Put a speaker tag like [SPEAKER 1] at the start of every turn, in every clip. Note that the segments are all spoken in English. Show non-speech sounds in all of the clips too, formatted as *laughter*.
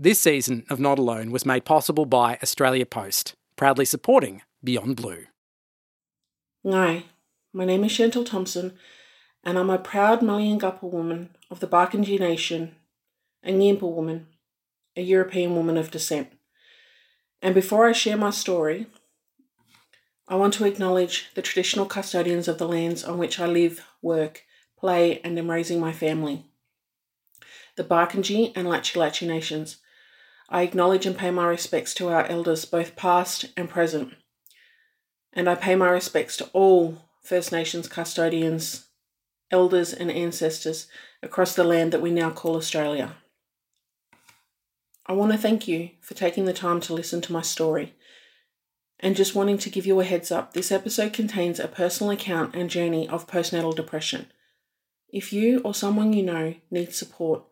[SPEAKER 1] This season of Not Alone was made possible by Australia Post, proudly supporting Beyond Blue.
[SPEAKER 2] Hi, my name is Shantelle Thompson, and I'm a proud Malleyangupa woman of the Barkindji Nation, a Ngimpa woman, a European woman of descent. And before I share my story, I want to acknowledge the traditional custodians of the lands on which I live, work, play, and am raising my family. The Barkindji and Latji Latji nations I acknowledge and pay my respects to our elders, both past and present. And I pay my respects to all First Nations custodians, elders, and ancestors across the land that we now call Australia. I want to thank you for taking the time to listen to my story. And just wanting to give you a heads up, this episode contains a personal account and journey of postnatal depression. If you or someone you know needs support,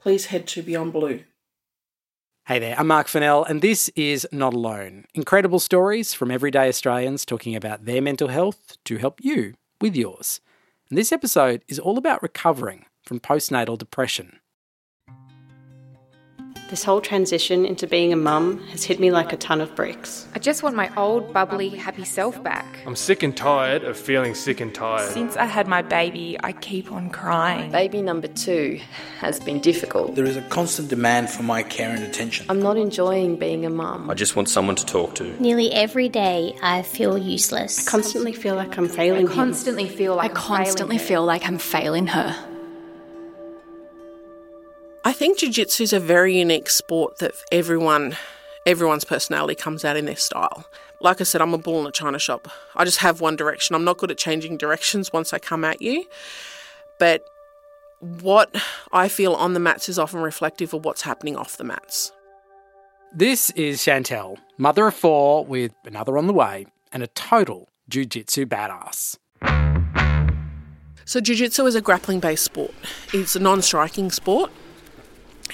[SPEAKER 2] please head to Beyond Blue.
[SPEAKER 1] Hey there, I'm Marc Fennell, and this is Not Alone. Incredible stories from everyday Australians talking about their mental health to help you with yours. And this episode is all about recovering from postnatal depression.
[SPEAKER 3] This whole transition into being a mum has hit me like a ton of bricks.
[SPEAKER 4] I just want my old, bubbly, happy self back.
[SPEAKER 5] I'm sick and tired of feeling sick and tired.
[SPEAKER 6] Since I had my baby, I keep on crying.
[SPEAKER 7] Baby number two has been difficult.
[SPEAKER 8] There is a constant demand for my care and attention.
[SPEAKER 7] I'm not enjoying being a mum.
[SPEAKER 9] I just want someone to talk to.
[SPEAKER 10] Nearly every day, I feel useless.
[SPEAKER 3] I constantly feel like I'm failing
[SPEAKER 4] I constantly
[SPEAKER 3] him.
[SPEAKER 4] feel like
[SPEAKER 11] I constantly feel like I'm failing her.
[SPEAKER 2] I think jiu-jitsu is a very unique sport that everyone everyone's personality comes out in their style. Like I said, I'm a bull in a china shop. I just have one direction. I'm not good at changing directions once I come at you. But what I feel on the mats is often reflective of what's happening off the mats.
[SPEAKER 1] This is Shantelle, mother of four with another on the way, and a total jiu-jitsu badass.
[SPEAKER 2] So jiu-jitsu is a grappling-based sport. It's a non-striking sport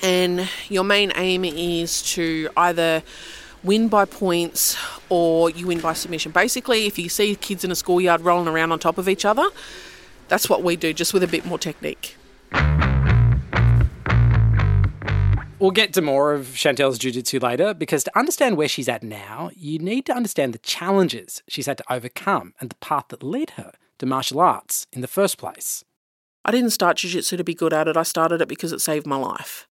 [SPEAKER 2] and your main aim is to either win by points or you win by submission. Basically, if you see kids in a schoolyard rolling around on top of each other, that's what we do, just with a bit more technique.
[SPEAKER 1] We'll get to more of Shantelle's jiu-jitsu later because to understand where she's at now, you need to understand the challenges she's had to overcome and the path that led her to martial arts in the first place.
[SPEAKER 2] I didn't start jiu-jitsu to be good at it. I started it because it saved my life.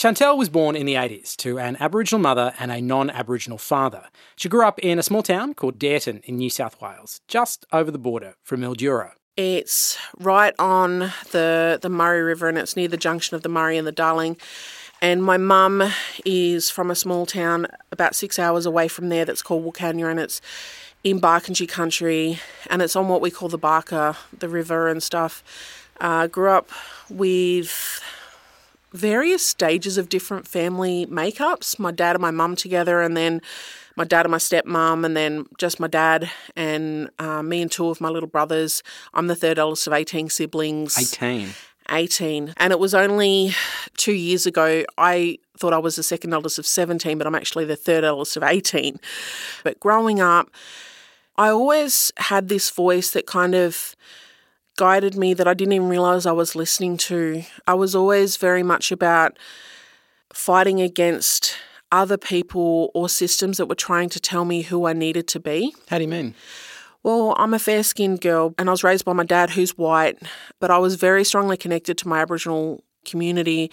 [SPEAKER 1] Shantelle was born in the 80s to an Aboriginal mother and a non Aboriginal father. She grew up in a small town called Dareton in New South Wales, just over the border from Mildura.
[SPEAKER 2] It's right on the, the Murray River and it's near the junction of the Murray and the Darling. And my mum is from a small town about six hours away from there that's called Wilcannia and it's in Barkindji country and it's on what we call the Baaka, the river and stuff. Uh, grew up with various stages of different family makeups. My dad and my mum together, and then my dad and my stepmom, and then just my dad and uh, me and two of my little brothers. I'm the third eldest of 18 siblings.
[SPEAKER 1] 18.
[SPEAKER 2] 18. And it was only two years ago I thought I was the second eldest of 17, but I'm actually the third eldest of 18. But growing up, I always had this voice that kind of guided me that I didn't even realize I was listening to. I was always very much about fighting against other people or systems that were trying to tell me who I needed to be.
[SPEAKER 1] How do you mean?
[SPEAKER 2] Well, I'm a fair skinned girl and I was raised by my dad who's white, but I was very strongly connected to my Aboriginal community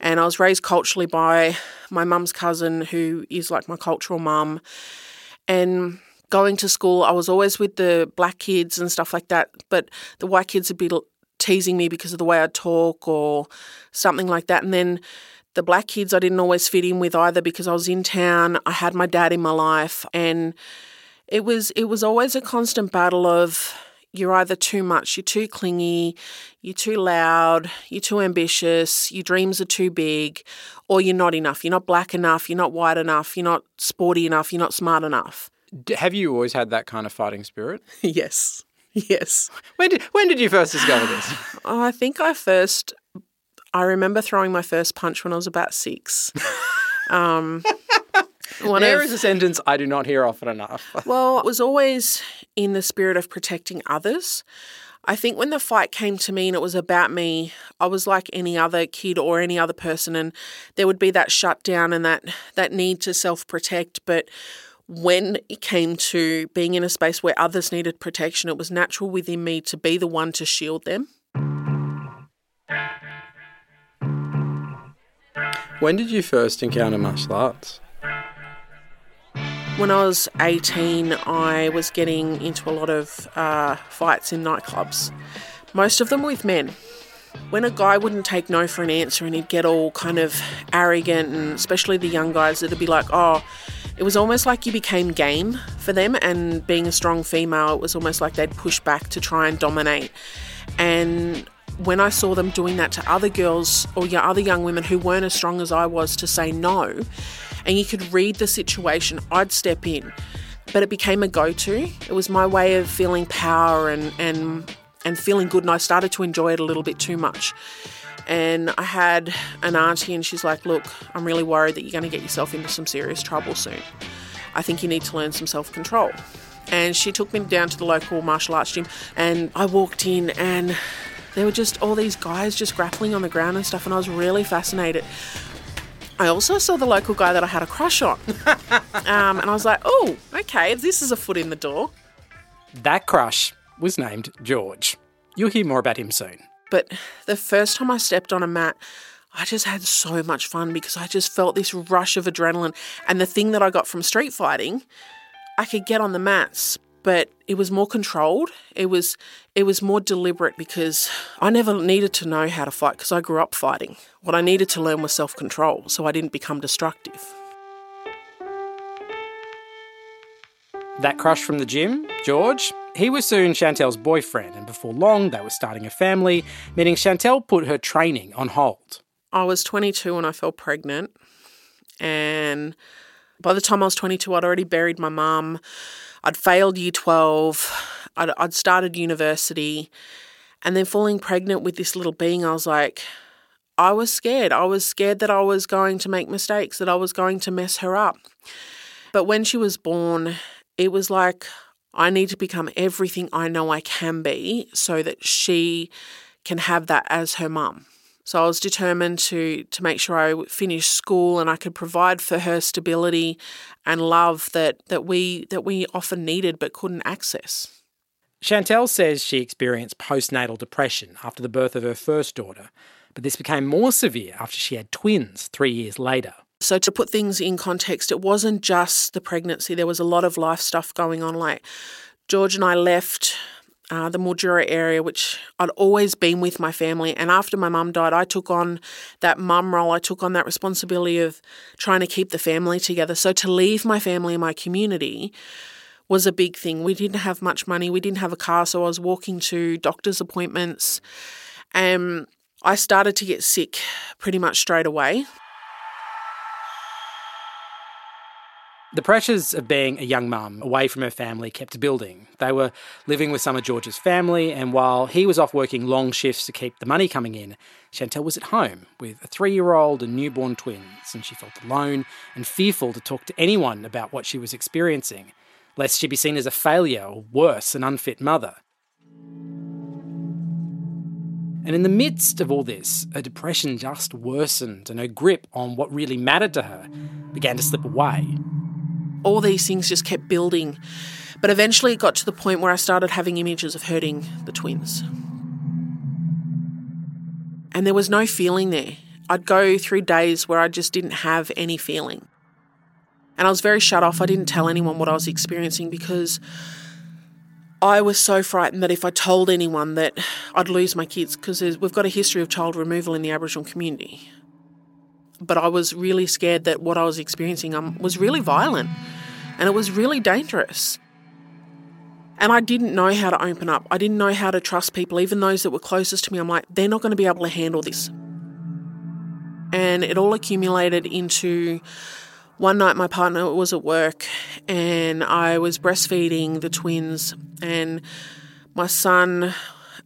[SPEAKER 2] and I was raised culturally by my mum's cousin who is like my cultural mum. And going to school, I was always with the black kids and stuff like that, but the white kids would be teasing me because of the way I talk or something like that. And then the black kids I didn't always fit in with either because I was in town. I had my dad in my life and it was it was always a constant battle of you're either too much, you're too clingy, you're too loud, you're too ambitious, your dreams are too big, or you're not enough. You're not black enough, you're not white enough, you're not sporty enough, you're not smart enough.
[SPEAKER 1] Have you always had that kind of fighting spirit? *laughs*
[SPEAKER 2] yes. Yes.
[SPEAKER 1] When did when did you first discover this? *sighs*
[SPEAKER 2] I think I first I remember throwing my first punch when I was about 6. *laughs* Um, *laughs*
[SPEAKER 1] one there of, is a sentence I do not hear often enough.
[SPEAKER 2] well, it was always in the spirit of protecting others. I think when the fight came to me and it was about me, I was like any other kid or any other person, and there would be that shutdown and that that need to self protect. But when it came to being in a space where others needed protection, it was natural within me to be the one to shield them.
[SPEAKER 1] When did you first encounter martial arts?
[SPEAKER 2] When I was 18, I was getting into a lot of uh, fights in nightclubs, most of them with men. When a guy wouldn't take no for an answer and he'd get all kind of arrogant, and especially the young guys, it'd be like, oh, it was almost like you became game for them. And being a strong female, it was almost like they'd push back to try and dominate. And when I saw them doing that to other girls or other young women who weren't as strong as I was to say no, and you could read the situation, I'd step in. But it became a go to. It was my way of feeling power and, and, and feeling good, and I started to enjoy it a little bit too much. And I had an auntie, and she's like, Look, I'm really worried that you're going to get yourself into some serious trouble soon. I think you need to learn some self control. And she took me down to the local martial arts gym, and I walked in, and there were just all these guys just grappling on the ground and stuff, and I was really fascinated. I also saw the local guy that I had a crush on. *laughs* um, and I was like, oh, okay, this is a foot in the door.
[SPEAKER 1] That crush was named George. You'll hear more about him soon.
[SPEAKER 2] But the first time I stepped on a mat, I just had so much fun because I just felt this rush of adrenaline. And the thing that I got from street fighting, I could get on the mats, but it was more controlled. It was it was more deliberate because I never needed to know how to fight because I grew up fighting. What I needed to learn was self-control so I didn't become destructive.
[SPEAKER 1] That crush from the gym, George, he was soon Shantelle's boyfriend, and before long they were starting a family, meaning Shantelle put her training on hold.
[SPEAKER 2] I was 22 when I fell pregnant, and by the time I was 22, I'd already buried my mum. I'd failed year 12, I'd, I'd started university, and then falling pregnant with this little being, I was like, I was scared. I was scared that I was going to make mistakes, that I was going to mess her up. But when she was born, it was like, I need to become everything I know I can be so that she can have that as her mum. So I was determined to to make sure I finished school and I could provide for her stability and love that that we that we often needed but couldn't access.
[SPEAKER 1] Shantelle says she experienced postnatal depression after the birth of her first daughter, but this became more severe after she had twins 3 years later.
[SPEAKER 2] So, to put things in context, it wasn't just the pregnancy, there was a lot of life stuff going on. Like, George and I left uh, the Mildura area, which I'd always been with my family. And after my mum died, I took on that mum role. I took on that responsibility of trying to keep the family together. So to leave my family and my community was a big thing. We didn't have much money, we didn't have a car, so I was walking to doctor's appointments. And I started to get sick pretty much straight away.
[SPEAKER 1] The pressures of being a young mum away from her family kept building. They were living with some of George's family, and while he was off working long shifts to keep the money coming in, Shantelle was at home with a three year old and newborn twins, and she felt alone and fearful to talk to anyone about what she was experiencing, lest she be seen as a failure or worse, an unfit mother. And in the midst of all this, her depression just worsened and her grip on what really mattered to her began to slip away
[SPEAKER 2] all these things just kept building. But eventually it got to the point where I started having images of hurting the twins. And there was no feeling there. I'd go through days where I just didn't have any feeling. And I was very shut off. I didn't tell anyone what I was experiencing because I was so frightened that if I told anyone that I'd lose my kids because we've got a history of child removal in the Aboriginal community. But I was really scared that what I was experiencing um, was really violent and it was really dangerous. And I didn't know how to open up. I didn't know how to trust people, even those that were closest to me. I'm like, they're not going to be able to handle this. And it all accumulated into one night my partner was at work and I was breastfeeding the twins, and my son,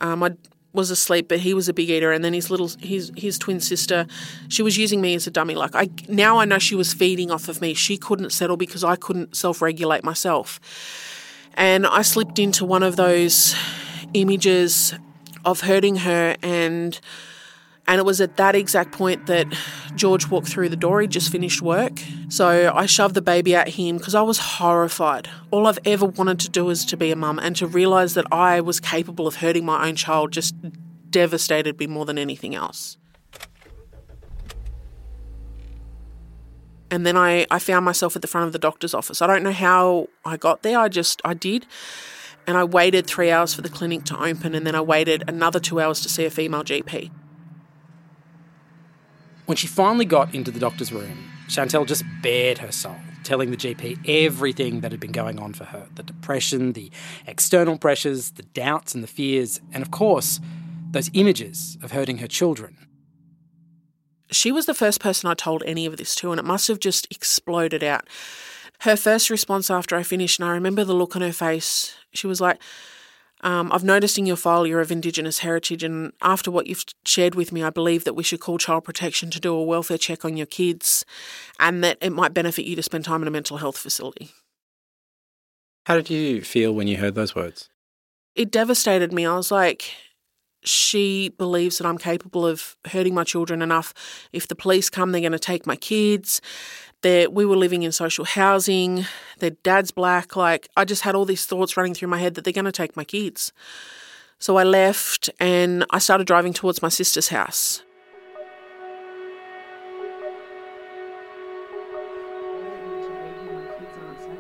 [SPEAKER 2] um, I'd was asleep, but he was a big eater, and then his little his his twin sister, she was using me as a dummy. Like I now I know she was feeding off of me. She couldn't settle because I couldn't self regulate myself, and I slipped into one of those images of hurting her and and it was at that exact point that George walked through the door. He just finished work. So I shoved the baby at him because I was horrified. All I've ever wanted to do is to be a mum and to realise that I was capable of hurting my own child just devastated me more than anything else. And then I, I found myself at the front of the doctor's office. I don't know how I got there, I just, I did. And I waited three hours for the clinic to open, and then I waited another two hours to see a female GP.
[SPEAKER 1] When she finally got into the doctor's room, Shantelle just bared her soul, telling the GP everything that had been going on for her the depression, the external pressures, the doubts and the fears, and of course, those images of hurting her children.
[SPEAKER 2] She was the first person I told any of this to, and it must have just exploded out. Her first response after I finished, and I remember the look on her face, she was like, um, I've noticed in your file you're of Indigenous heritage, and after what you've shared with me, I believe that we should call Child Protection to do a welfare check on your kids and that it might benefit you to spend time in a mental health facility.
[SPEAKER 1] How did you feel when you heard those words?
[SPEAKER 2] It devastated me. I was like, she believes that I'm capable of hurting my children enough. If the police come, they're going to take my kids that we were living in social housing, their dad's black. Like, I just had all these thoughts running through my head that they're going to take my kids. So I left and I started driving towards my sister's house.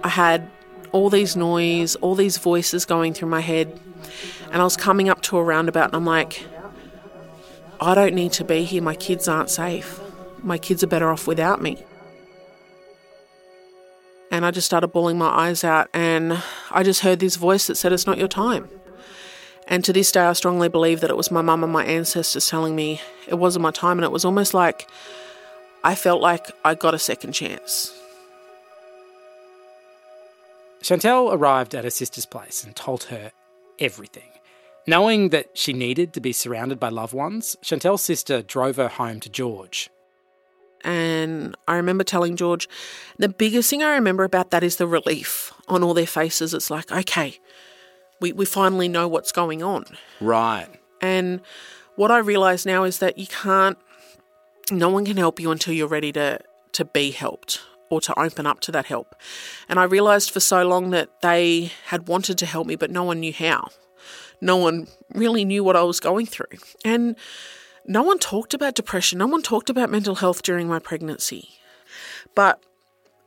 [SPEAKER 2] I had all these noise, all these voices going through my head, and I was coming up to a roundabout and I'm like, I don't need to be here. My kids aren't safe. My kids are better off without me and I just started bawling my eyes out. And I just heard this voice that said, It's not your time. And to this day, I strongly believe that it was my mum and my ancestors telling me it wasn't my time. And it was almost like I felt like I got a second chance.
[SPEAKER 1] Shantelle arrived at her sister's place and told her everything. Knowing that she needed to be surrounded by loved ones, Shantelle's sister drove her home to George,
[SPEAKER 2] and I remember telling George, the biggest thing I remember about that is the relief on all their faces. It's like, okay, we, we finally know what's going on.
[SPEAKER 1] Right.
[SPEAKER 2] And what I realize now is that you can't, no one can help you until you're ready to, to be helped or to open up to that help. And I realized for so long that they had wanted to help me, but no one knew how. No one really knew what I was going through. And no one talked about depression, no one talked about mental health during my pregnancy. But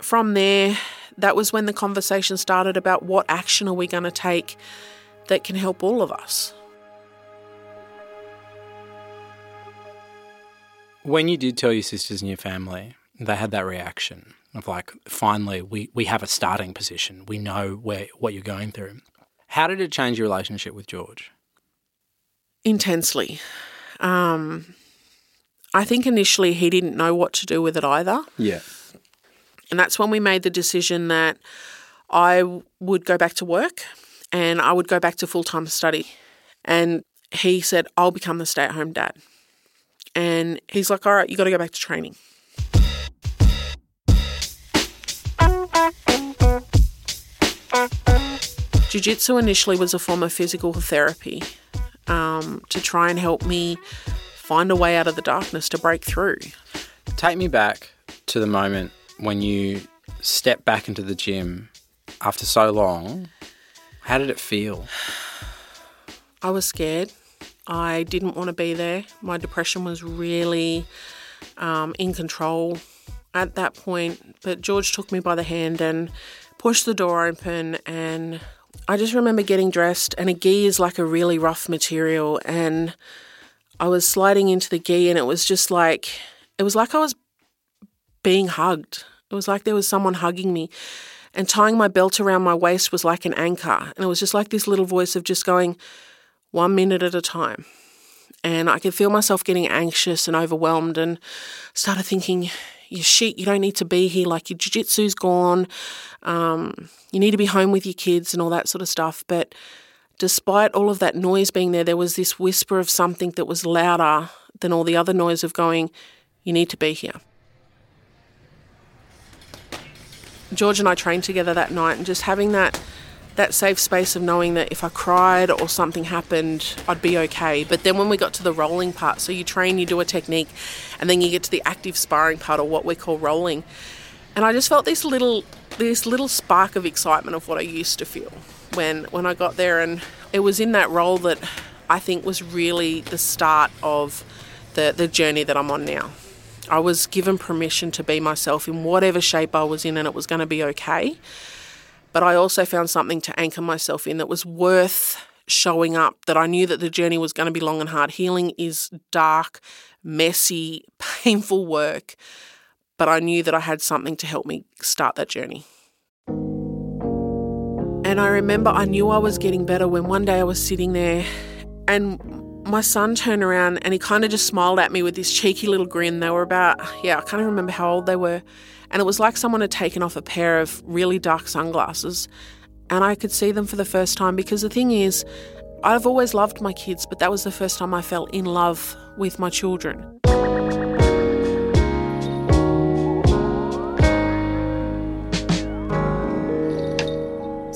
[SPEAKER 2] from there, that was when the conversation started about what action are we going to take that can help all of us.
[SPEAKER 1] When you did tell your sisters and your family, they had that reaction of like, finally, we, we have a starting position. We know where what you're going through. How did it change your relationship with George?
[SPEAKER 2] Intensely. Um, I think initially he didn't know what to do with it either.
[SPEAKER 1] Yeah.
[SPEAKER 2] And that's when we made the decision that I would go back to work and I would go back to full time study. And he said, I'll become the stay at home dad. And he's like, all right, you got to go back to training. Jiu Jitsu initially was a form of physical therapy um, to try and help me find a way out of the darkness to break through.
[SPEAKER 1] Take me back to the moment when you stepped back into the gym after so long. How did it feel?
[SPEAKER 2] I was scared. I didn't want to be there. My depression was really um, in control at that point. But George took me by the hand and pushed the door open, and I just remember getting dressed, and a gi is like a really rough material, and I was sliding into the gi, and it was just like it was like I was being hugged. It was like there was someone hugging me, and tying my belt around my waist was like an anchor, and it was just like this little voice of just going one minute at a time. And I could feel myself getting anxious and overwhelmed, and started thinking, "You shit, you don't need to be here. Like your jiu-jitsu's gone." Um, you need to be home with your kids and all that sort of stuff. But despite all of that noise being there, there was this whisper of something that was louder than all the other noise of going, You need to be here. George and I trained together that night, and just having that that safe space of knowing that if I cried or something happened, I'd be okay. But then when we got to the rolling part, so you train, you do a technique, and then you get to the active sparring part or what we call rolling. And I just felt this little this little spark of excitement of what I used to feel when when I got there and it was in that role that I think was really the start of the, the journey that I'm on now. I was given permission to be myself in whatever shape I was in and it was going to be okay. But I also found something to anchor myself in that was worth showing up, that I knew that the journey was going to be long and hard. Healing is dark, messy, *laughs* painful work, but I knew that I had something to help me start that journey. And I remember I knew I was getting better when one day I was sitting there and my son turned around and he kind of just smiled at me with this cheeky little grin. They were about, yeah, I can't remember how old they were. And it was like someone had taken off a pair of really dark sunglasses and I could see them for the first time because the thing is, I've always loved my kids, but that was the first time I fell in love with my children.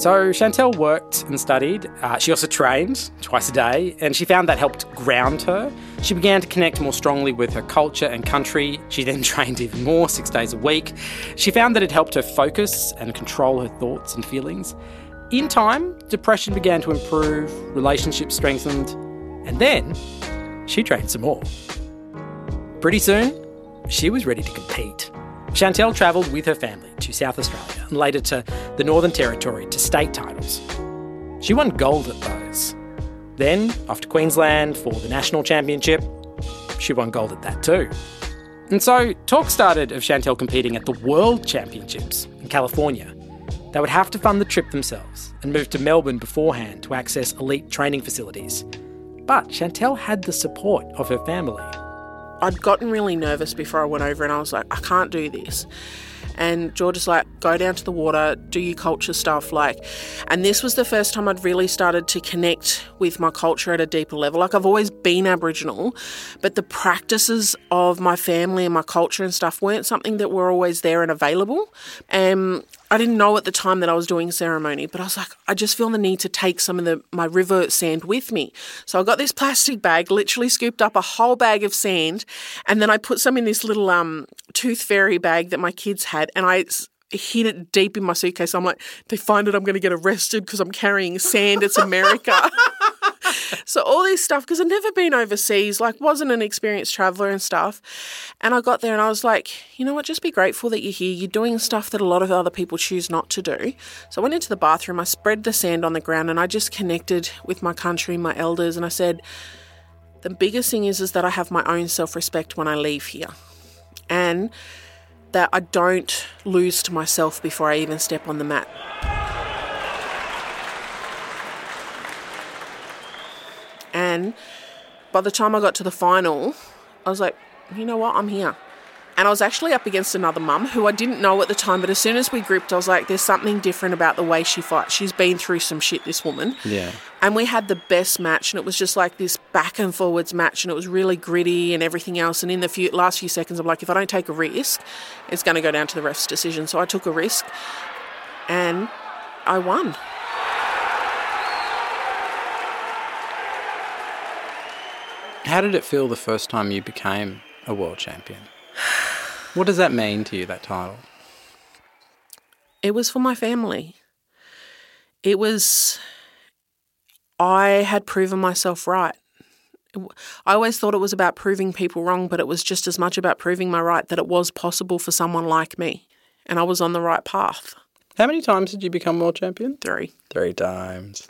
[SPEAKER 1] So Shantelle worked and studied. Uh, she also trained twice a day, and she found that helped ground her. She began to connect more strongly with her culture and country. She then *laughs* trained even more, six days a week. She found that it helped her focus and control her thoughts and feelings. In time, depression began to improve, relationships strengthened, and then she trained some more. Pretty soon, she was ready to compete. Shantelle travelled with her family to South Australia and later to the Northern Territory to state titles. She won gold at those. Then, off to Queensland for the National Championship, she won gold at that too. And so, talk started of Shantelle competing at the World Championships in California. They would have to fund the trip themselves and move to Melbourne beforehand to access elite training facilities. But Shantelle had the support of her family.
[SPEAKER 2] I'd gotten really nervous before I went over and I was like, I can't do this. And George is like, go down to the water, do your culture stuff. Like, and this was the first time I'd really started to connect with my culture at a deeper level. Like, I've always been Aboriginal, but the practices of my family and my culture and stuff weren't something that were always there and available. And I didn't know at the time that I was doing ceremony, but I was like, I just feel the need to take some of the my river sand with me. So I got this plastic bag, literally scooped up a whole bag of sand, and then I put some in this little um, tooth fairy bag that my kids had, and I hid it deep in my suitcase. I'm like, they find it, I'm going to get arrested because I'm carrying sand. It's America. *laughs* so all this stuff because I'd never been overseas, like wasn't an experienced traveler and stuff. And I got there and I was like, you know what, just be grateful that you're here. You're doing stuff that a lot of other people choose not to do. So I went into the bathroom, I spread the sand on the ground and I just connected with my country, my elders, and I said, the biggest thing is is that I have my own self-respect when I leave here. And that I don't lose to myself before I even step on the mat. And by the time I got to the final, I was like, you know what, I'm here. And I was actually up against another mum who I didn't know at the time, but as soon as we grouped, I was like, there's something different about the way she fights. She's been through some shit, this woman.
[SPEAKER 1] Yeah.
[SPEAKER 2] And we had the best match, and it was just like this back and forwards match, and it was really gritty and everything else. And in the few, last few seconds, I'm like, if I don't take a risk, it's going to go down to the ref's decision. So I took a risk, and I won.
[SPEAKER 1] How did it feel the first time you became a world champion? What does that mean to you, that title?
[SPEAKER 2] It was for my family. It was, I had proven myself right. I always thought it was about proving people wrong, but it was just as much about proving my right that it was possible for someone like me. And I was on the right path.
[SPEAKER 1] How many times did you become world champion?
[SPEAKER 2] Three.
[SPEAKER 1] Three times.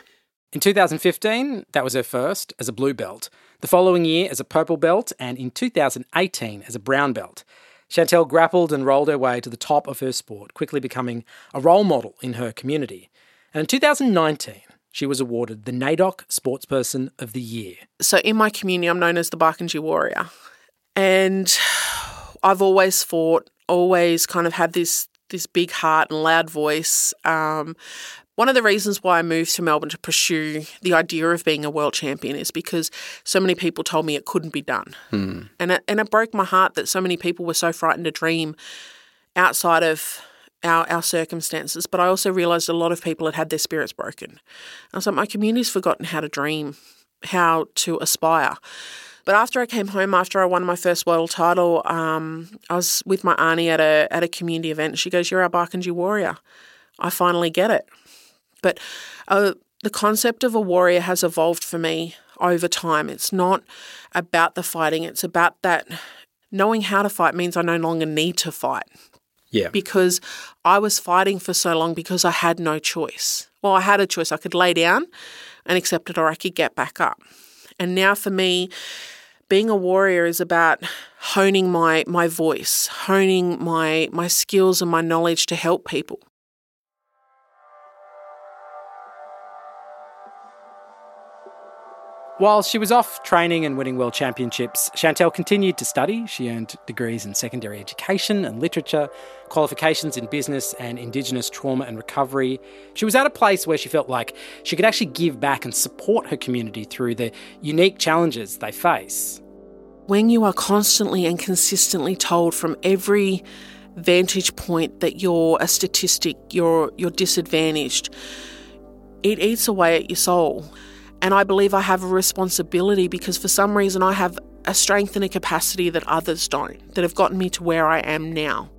[SPEAKER 1] In 2015, that was her first as a blue belt. The following year as a purple belt, and in 2018 as a brown belt. Shantelle grappled and rolled her way to the top of her sport, quickly becoming a role model in her community. And in 2019, she was awarded the NAIDOC Sportsperson of the Year.
[SPEAKER 2] So in my community, I'm known as the Barkindji Warrior. And I've always fought, always kind of had this this big heart and loud voice. Um, One of the reasons why I moved to Melbourne to pursue the idea of being a world champion is because so many people told me it couldn't be done.
[SPEAKER 1] Hmm.
[SPEAKER 2] And, it, and it broke my heart that so many people were so frightened to dream outside of our, our circumstances. But I also realised a lot of people had had their spirits broken. I was like, my community's forgotten how to dream, how to aspire. But after I came home, after I won my first world title, um, I was with my auntie at a at a community event. She goes, "You're our Barkindji warrior." I finally get it. But uh, the concept of a warrior has evolved for me over time. It's not about the fighting, it's about that knowing how to fight means I no longer need to fight.
[SPEAKER 1] Yeah.
[SPEAKER 2] Because I was fighting for so long because I had no choice. Well, I had a choice. I could lay down and accept it, or I could get back up. And now for me, being a warrior is about honing my my voice, honing my my skills and my knowledge to help people.
[SPEAKER 1] While she was off training and winning world championships, Shantelle continued to study. She earned degrees in secondary education and literature, qualifications in business and Indigenous trauma and recovery. She was at a place where she felt like she could actually give back and support her community through the unique challenges they face.
[SPEAKER 2] When you are constantly and consistently told from every vantage point that you're a statistic, you're you're disadvantaged, it eats away at your soul. And I believe I have a responsibility because for some reason I have a strength and a capacity that others don't, that have gotten me to where I am now.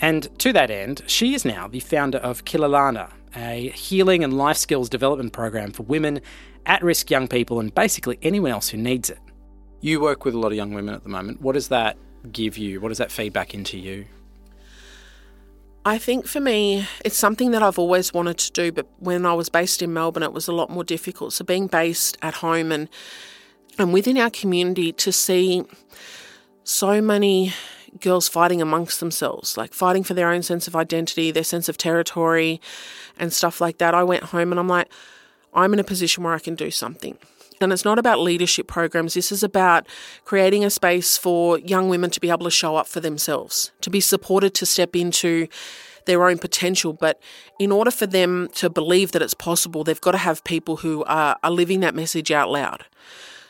[SPEAKER 1] And to that end, she is now the founder of Kilalana, a healing and life skills development program for women, at risk young people, and basically anyone else who needs it. You work with a lot of young women at the moment. What does that give you? What does that feedback into you?
[SPEAKER 2] I think for me, it's something that I've always wanted to do, but when I was based in Melbourne, it was a lot more difficult. So being based at home and and within our community to see so many girls fighting amongst themselves, like fighting for their own sense of identity, their sense of territory, and stuff like that. I went home and I'm like, I'm in a position where I can do something. And it's not about leadership programs. This is about creating a space for young women to be able to show up for themselves, to be supported to step into their own potential. But in order for them to believe that it's possible, they've got to have people who are, are living that message out loud.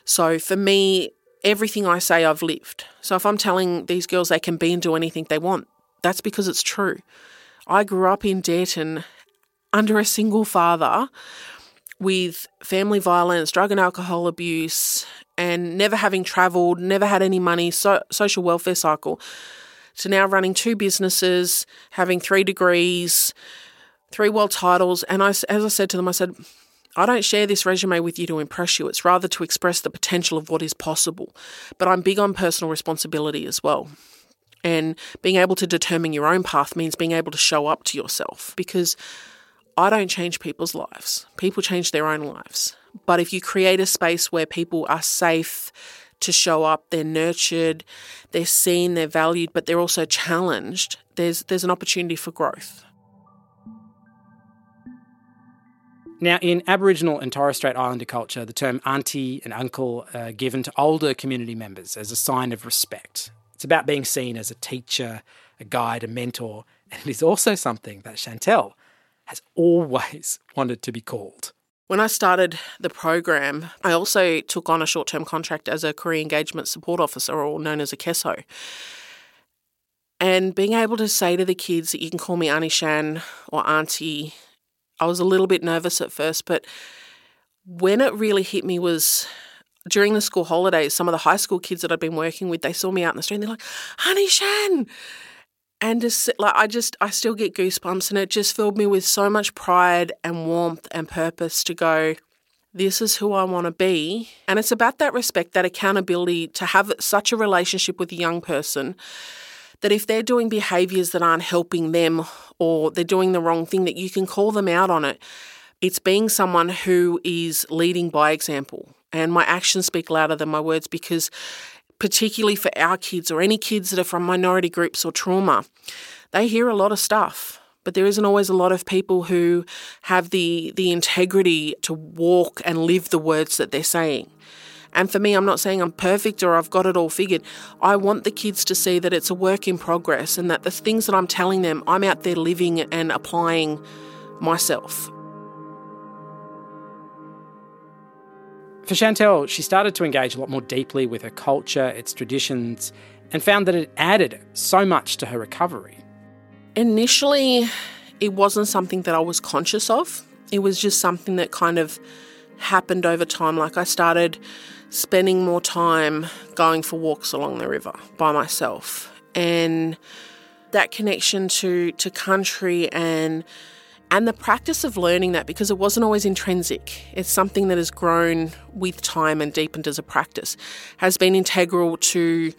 [SPEAKER 2] So for me, everything I say, I've lived. So if I'm telling these girls they can be and do anything they want, that's because it's true. I grew up in and under a single father with family violence, drug and alcohol abuse, and never having travelled, never had any money, so, social welfare cycle, to now running two businesses, having three degrees, three world titles. And I, as I said to them, I said, I don't share this resume with you to impress you. It's rather to express the potential of what is possible. But I'm big on personal responsibility as well. And being able to determine your own path means being able to show up to yourself because I don't change people's lives. People change their own lives. But if you create a space where people are safe to show up, they're nurtured, they're seen, they're valued, but they're also challenged, there's there's an opportunity for growth.
[SPEAKER 1] Now, in Aboriginal and Torres Strait Islander culture, the term auntie and uncle are given to older community members as a sign of respect. It's about being seen as a teacher, a guide, a mentor, and it is also something that Shantelle has always *laughs* wanted to be called.
[SPEAKER 2] When I started the program, I also took on a short term contract as a career engagement support officer, or known as a KESO. And being able to say to the kids that you can call me Auntie Shan or Auntie, I was a little bit nervous at first, but when it really hit me was during the school holidays, some of the high school kids that I'd been working with, they saw me out in the street and they're like, Honey Shan. And just like I just I still get goosebumps and it just filled me with so much pride and warmth and purpose to go, this is who I want to be. And it's about that respect, that accountability to have such a relationship with a young person that if they're doing behaviors that aren't helping them or they're doing the wrong thing, that you can call them out on it. It's being someone who is leading by example. And my actions speak louder than my words because, particularly for our kids or any kids that are from minority groups or trauma, they hear a lot of stuff. But there isn't always a lot of people who have the, the integrity to walk and live the words that they're saying. And for me, I'm not saying I'm perfect or I've got it all figured. I want the kids to see that it's a work in progress and that the things that I'm telling them, I'm out there living and applying myself.
[SPEAKER 1] For Shantelle, she started to engage a lot more deeply with her culture, its traditions, and found that it added so much to her recovery.
[SPEAKER 2] Initially, it wasn't something that I was conscious of. It was just something that kind of happened over time. Like I started spending more time going for walks along the river by myself. And that connection to, to country and and the practice of learning that because it wasn't always intrinsic it's something that has grown with time and deepened as a practice has been integral to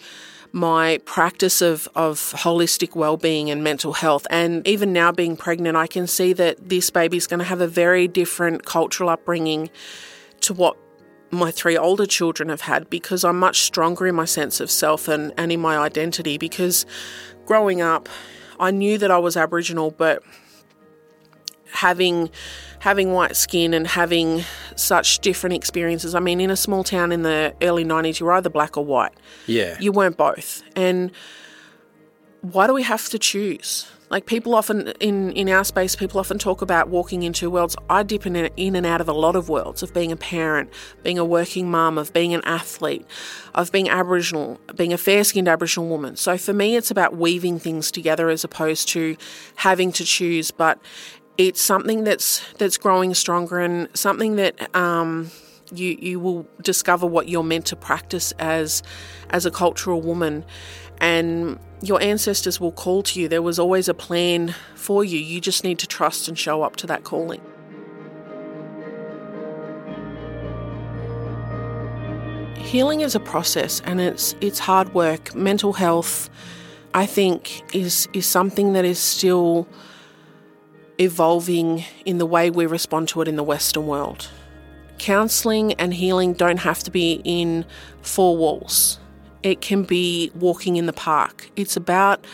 [SPEAKER 2] my practice of, of holistic well-being and mental health. And even now being pregnant i can see that this baby's going to have a very different cultural upbringing to what my three older children have had because i'm much stronger in my sense of self and, and in my identity because growing up i knew that i was aboriginal but having having white skin and having such different experiences. I mean, in a small town in the early 90s, you were either black or white.
[SPEAKER 1] Yeah.
[SPEAKER 2] You weren't both. And why do we have to choose? Like people often in in our space, people often talk about walking into worlds. I dip in, in and out of a lot of worlds of being a parent, being a working mum, of being an athlete, of being Aboriginal, being a fair skinned Aboriginal woman. So for me, it's about weaving things together as opposed to having to choose. But it's something that's that's growing stronger and something that um, you you will discover what you're meant to practice as as a cultural woman. And your ancestors will call to you. There was always a plan for you. You just need to trust and show up to that calling. Healing is a process and it's it's hard work. Mental health i think is is something that is still evolving in the way we respond to it in the Western world. Counselling and healing don't have to be in four walls, it can be walking in the park. It's about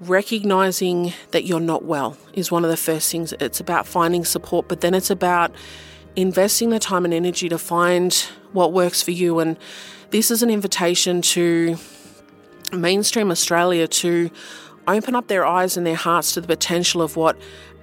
[SPEAKER 2] recognizing that you're not well, is one of the first things. It's about finding support, but then it's about investing the time and energy to find what works for you. And this is an invitation to mainstream Australia to open up their eyes and their hearts to the potential of what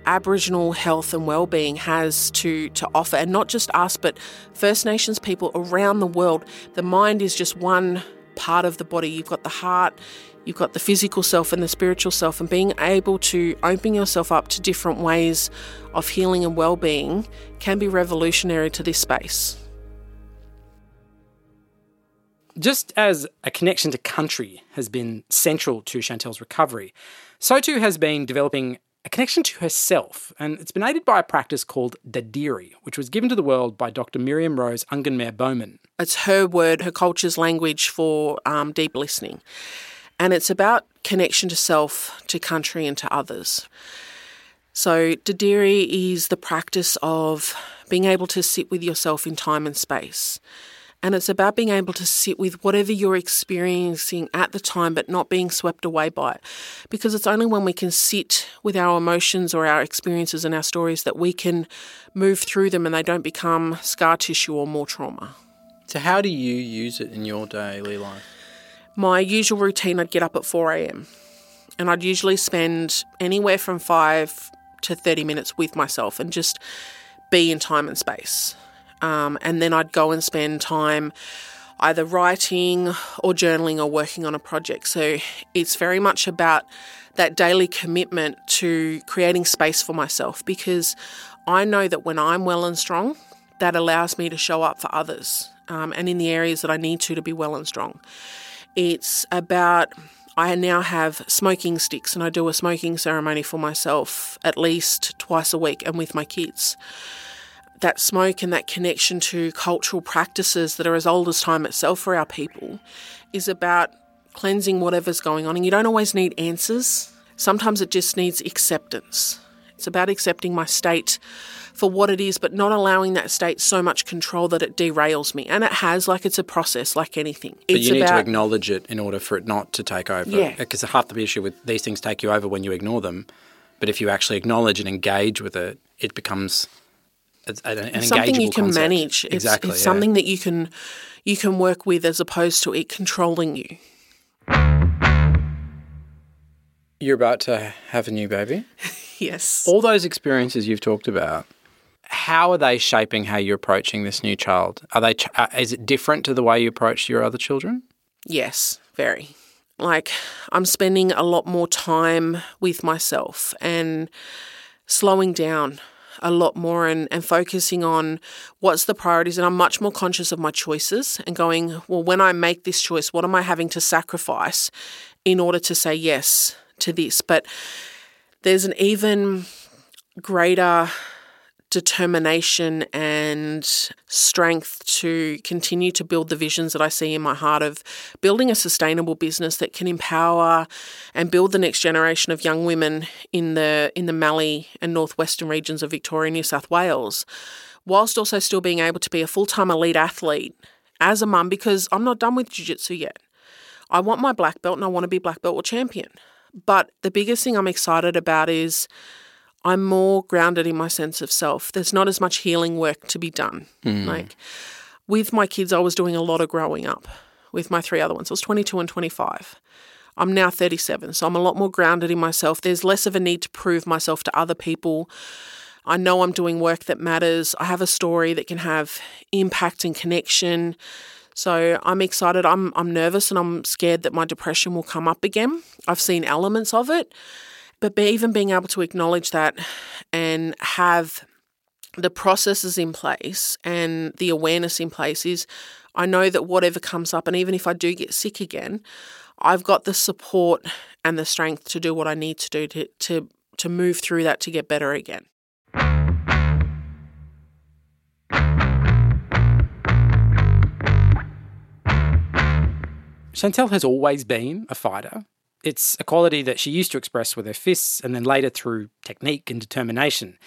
[SPEAKER 2] Aboriginal health and well-being has to to offer, and not just us, but First Nations people around the world. The mind is just one part of the body. You've got the heart, you've got the physical self and the spiritual self, and being able to open yourself up to different ways of healing and well-being can be revolutionary to this space.
[SPEAKER 1] Just as a connection to country has been central to Shantelle's recovery, so too has been developing a connection to herself, and it's been aided by a practice called Dadirri, which was given to the world by Dr. Miriam Rose Ungunmerr Baumann.
[SPEAKER 2] It's her word, her culture's language for um, deep listening. And it's about connection to self, to country, and to others. So, Dadirri is the practice of being able to sit with yourself in time and space. And it's about being able to sit with whatever you're experiencing at the time, but not being swept away by it. Because it's only when we can sit with our emotions or our experiences and our stories that we can move through them and they don't become scar tissue or more trauma.
[SPEAKER 8] So, how do you use it in your daily life?
[SPEAKER 2] My usual routine I'd get up at 4 a.m. and I'd usually spend anywhere from 5 to 30 minutes with myself and just be in time and space. Um, and then I'd go and spend time either writing or journaling or working on a project. So it's very much about that daily commitment to creating space for myself because I know that when I'm well and strong, that allows me to show up for others um, and in the areas that I need to to be well and strong. It's about I now have smoking sticks and I do a smoking ceremony for myself at least twice a week and with my kids that smoke and that connection to cultural practices that are as old as time itself for our people is about cleansing whatever's going on. And you don't always need answers, sometimes it just needs acceptance. It's about accepting my state for what it is, but not allowing that state so much control that it derails me. And it has, like it's a process, like anything.
[SPEAKER 1] But
[SPEAKER 2] it's
[SPEAKER 1] you need
[SPEAKER 2] about,
[SPEAKER 1] to acknowledge it in order for it not to take over.
[SPEAKER 2] Yeah.
[SPEAKER 1] Because half the issue with these things take you over when you ignore them. But if you actually acknowledge and engage with it, it becomes an, an
[SPEAKER 2] something you can
[SPEAKER 1] concept.
[SPEAKER 2] manage. It's,
[SPEAKER 1] exactly,
[SPEAKER 2] it's
[SPEAKER 1] yeah.
[SPEAKER 2] something that you can you can work with as opposed to it controlling you.
[SPEAKER 8] You're about to have a new baby. *laughs*
[SPEAKER 2] Yes.
[SPEAKER 8] All those experiences you've talked about, how are they shaping how you're approaching this new child? Are they? Ch- uh, is it different to the way you approach your other children?
[SPEAKER 2] Yes, very. Like, I'm spending a lot more time with myself and slowing down a lot more and, and focusing on what's the priorities. And I'm much more conscious of my choices and going, well, when I make this choice, what am I having to sacrifice in order to say yes to this? But there's an even greater determination and strength to continue to build the visions that I see in my heart of building a sustainable business that can empower and build the next generation of young women in the in the Mallee and northwestern regions of Victoria New South Wales, whilst also still being able to be a full-time elite athlete as a mum because I'm not done with jiu-jitsu yet. I want my black belt and I want to be black belt or champion. But the biggest thing I'm excited about is I'm more grounded in my sense of self. There's not as much healing work to be done. Mm. Like with my kids, I was doing a lot of growing up with my three other ones. I was 22 and 25. I'm now 37, so I'm a lot more grounded in myself. There's less of a need to prove myself to other people. I know I'm doing work that matters. I have a story that can have impact and connection. So I'm excited. I'm I'm nervous and I'm scared that my depression will come up again. I've seen elements of it, but even being able to acknowledge that and have the processes in place and the awareness in place is I know that whatever comes up, and even if I do get sick again, I've got the support and the strength to do what I need to do to, to, to move through that to get better again.
[SPEAKER 1] Shantelle has always been a fighter. It's a quality that she used to express with her fists and then later through technique and determination.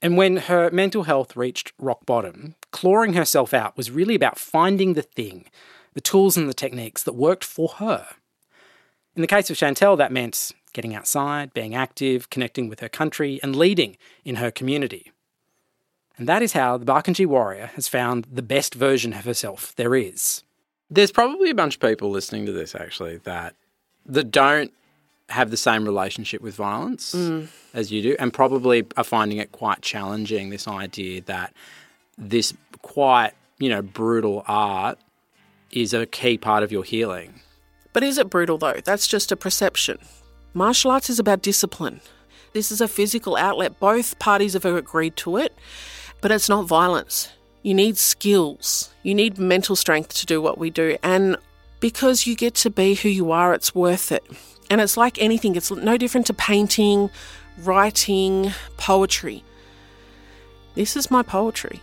[SPEAKER 1] And when her mental health reached rock bottom, clawing herself out was really about finding the thing, the tools and the techniques that worked for her. In the case of Shantelle, that meant getting outside, being active, connecting with her country, and leading in her community. And that is how the Barkindji warrior has found the best version of herself there is.
[SPEAKER 8] There's probably a bunch of people listening to this actually that that don't have the same relationship with violence mm. as you do, and probably are finding it quite challenging. This idea that this quite you know brutal art is a key part of your healing.
[SPEAKER 2] But is it brutal though? That's just a perception. Martial arts is about discipline. This is a physical outlet. Both parties have agreed to it, but it's not violence. You need skills. You need mental strength to do what we do. And because you get to be who you are, it's worth it. And it's like anything, it's no different to painting, writing, poetry. This is my poetry.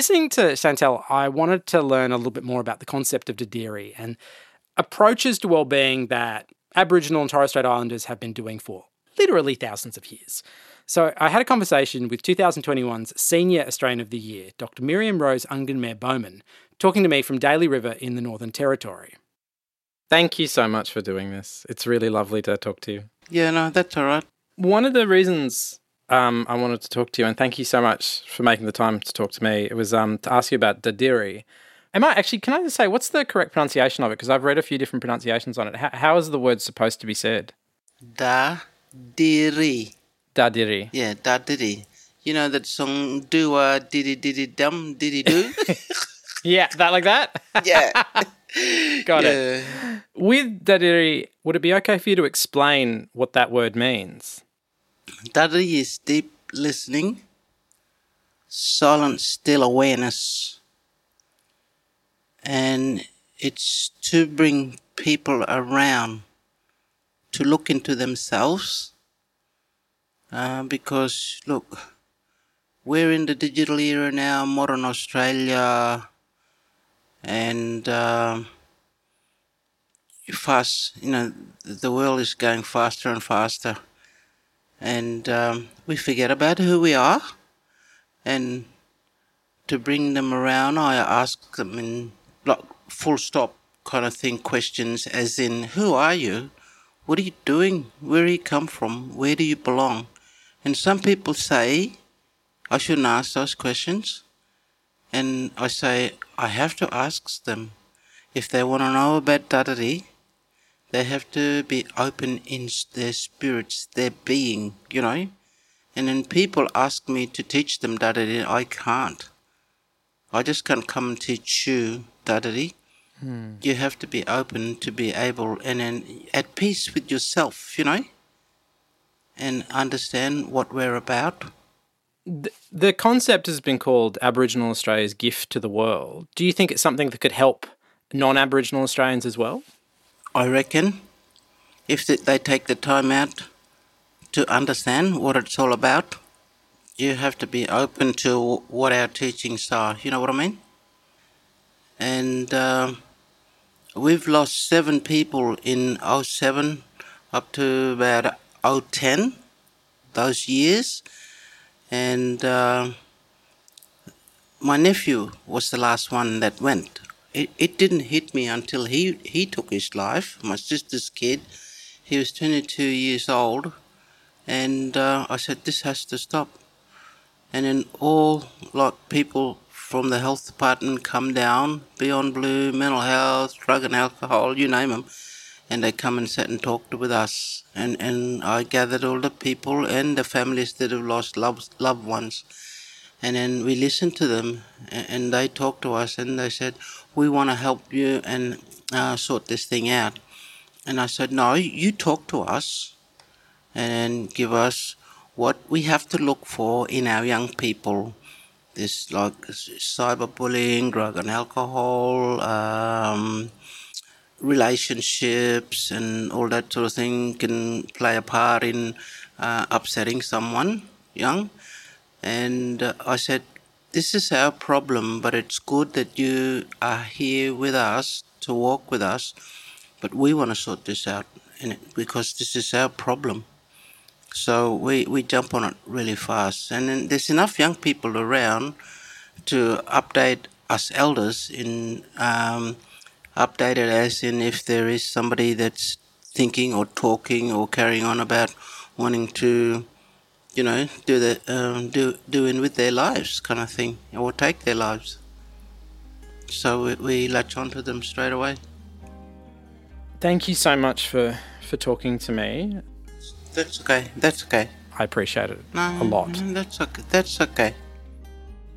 [SPEAKER 1] Listening to Shantelle, I wanted to learn a little bit more about the concept of Dadirri and approaches to well-being that Aboriginal and Torres Strait Islanders have been doing for literally thousands of years. So I had a conversation with 2021's Senior Australian of the Year, Dr. Miriam Rose Ungunmerr Baumann, talking to me from Daly River in the Northern Territory.
[SPEAKER 8] Thank you so much for doing this. It's really lovely to talk to you.
[SPEAKER 9] Yeah, no, that's all right.
[SPEAKER 8] One of the reasons um, I wanted to talk to you, and thank you so much for making the time to talk to me. It was um, to ask you about Dadirri. Am I actually? Can I just say what's the correct pronunciation of it? Because I've read a few different pronunciations on it. How, how is the word supposed to be said?
[SPEAKER 9] Dadirri.
[SPEAKER 8] Dadirri.
[SPEAKER 9] Yeah, Dadirri. You know that song "Do a diddy diddy dum diddy do." *laughs*
[SPEAKER 8] yeah, that like that. *laughs*
[SPEAKER 9] yeah. *laughs*
[SPEAKER 8] Got yeah. it. With Dadirri, would it be okay for you to explain what that word means?
[SPEAKER 9] Daddy is deep listening, silent, still awareness. And it's to bring people around to look into themselves. Uh, because, look, we're in the digital era now, modern Australia, and uh, fast, you know, the world is going faster and faster and um, we forget about who we are and to bring them around, I ask them in like full stop kind of thing questions, as in, who are you? What are you doing? Where do you come from? Where do you belong? And some people say, I shouldn't ask those questions. And I say, I have to ask them. If they want to know about Dadirri, they have to be open in their spirits, their being, you know. And then people ask me to teach them Dadirri, I can't. I just can't come and teach you Dadirri. Hmm. You have to be open to be able and then at peace with yourself, you know, and understand what we're about.
[SPEAKER 1] The, the concept has been called Aboriginal Australia's gift to the world. Do you think it's something that could help non Aboriginal Australians as well?
[SPEAKER 9] I reckon if they take the time out to understand what it's all about, you have to be open to what our teachings are. You know what I mean? And. Uh, We've lost seven people in 07 up to about 010, those years. And uh, my nephew was the last one that went. It, it didn't hit me until he, he took his life, my sister's kid. He was 22 years old. And uh, I said, this has to stop. And then all like people from the health department come down, Beyond Blue, mental health, drug and alcohol, you name them, and they come and sit and talk with us. And, and I gathered all the people and the families that have lost loved, loved ones. And then we listened to them, and they talked to us, and they said, "We want to help you and uh, sort this thing out." And I said, "No, you talk to us, and give us what we have to look for in our young people this like cyberbullying, drug and alcohol, um, relationships, and all that sort of thing can play a part in uh, upsetting someone young. And uh, I said, This is our problem, but it's good that you are here with us to walk with us. But we want to sort this out because this is our problem. So we, we jump on it really fast. And there's enough young people around to update us elders in um, update it as in if there is somebody that's thinking or talking or carrying on about wanting to, you know, do the um, do doing with their lives kind of thing or take their lives. So we, we latch onto them straight away.
[SPEAKER 1] Thank you so much for for talking to me.
[SPEAKER 9] That's okay. That's okay.
[SPEAKER 1] I appreciate it
[SPEAKER 9] no,
[SPEAKER 1] a lot.
[SPEAKER 9] That's okay. That's okay.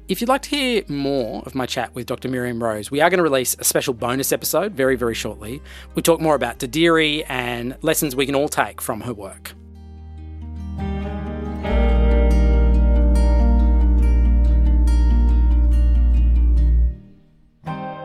[SPEAKER 1] If you'd like to hear more of my chat with Dr. Miriam Rose, we are going to release a special bonus episode very, very shortly. We talk more about Dadirri and lessons we can all take from her work.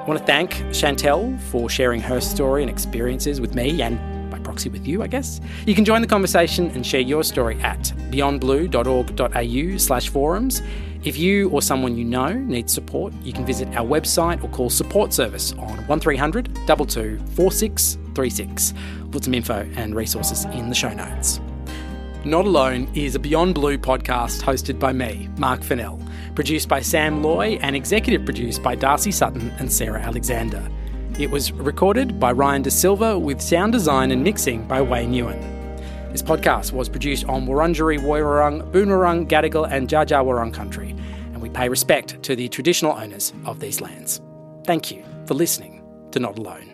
[SPEAKER 1] Want to thank Shantelle for sharing her story and experiences with me and by proxy with you, I guess. You can join the conversation and share your story at beyondblue.org.au slash forums. If you or someone you know needs support, you can visit our website or call support service on 1300 22 4636. Put some info and resources in the show notes. Not Alone is a Beyond Blue podcast hosted by me, Marc Fennell, produced by Sam Loy and executive produced by Darcy Sutton and Sarah Alexander. It was recorded by Ryan D'Sylva with sound design and mixing by Que Nguyen. This podcast was produced on Wurundjeri Woiwurrung, Boonwurrung, Gadigal, and Dja country, and we pay respect to the traditional owners of these lands. Thank you for listening to Not Alone.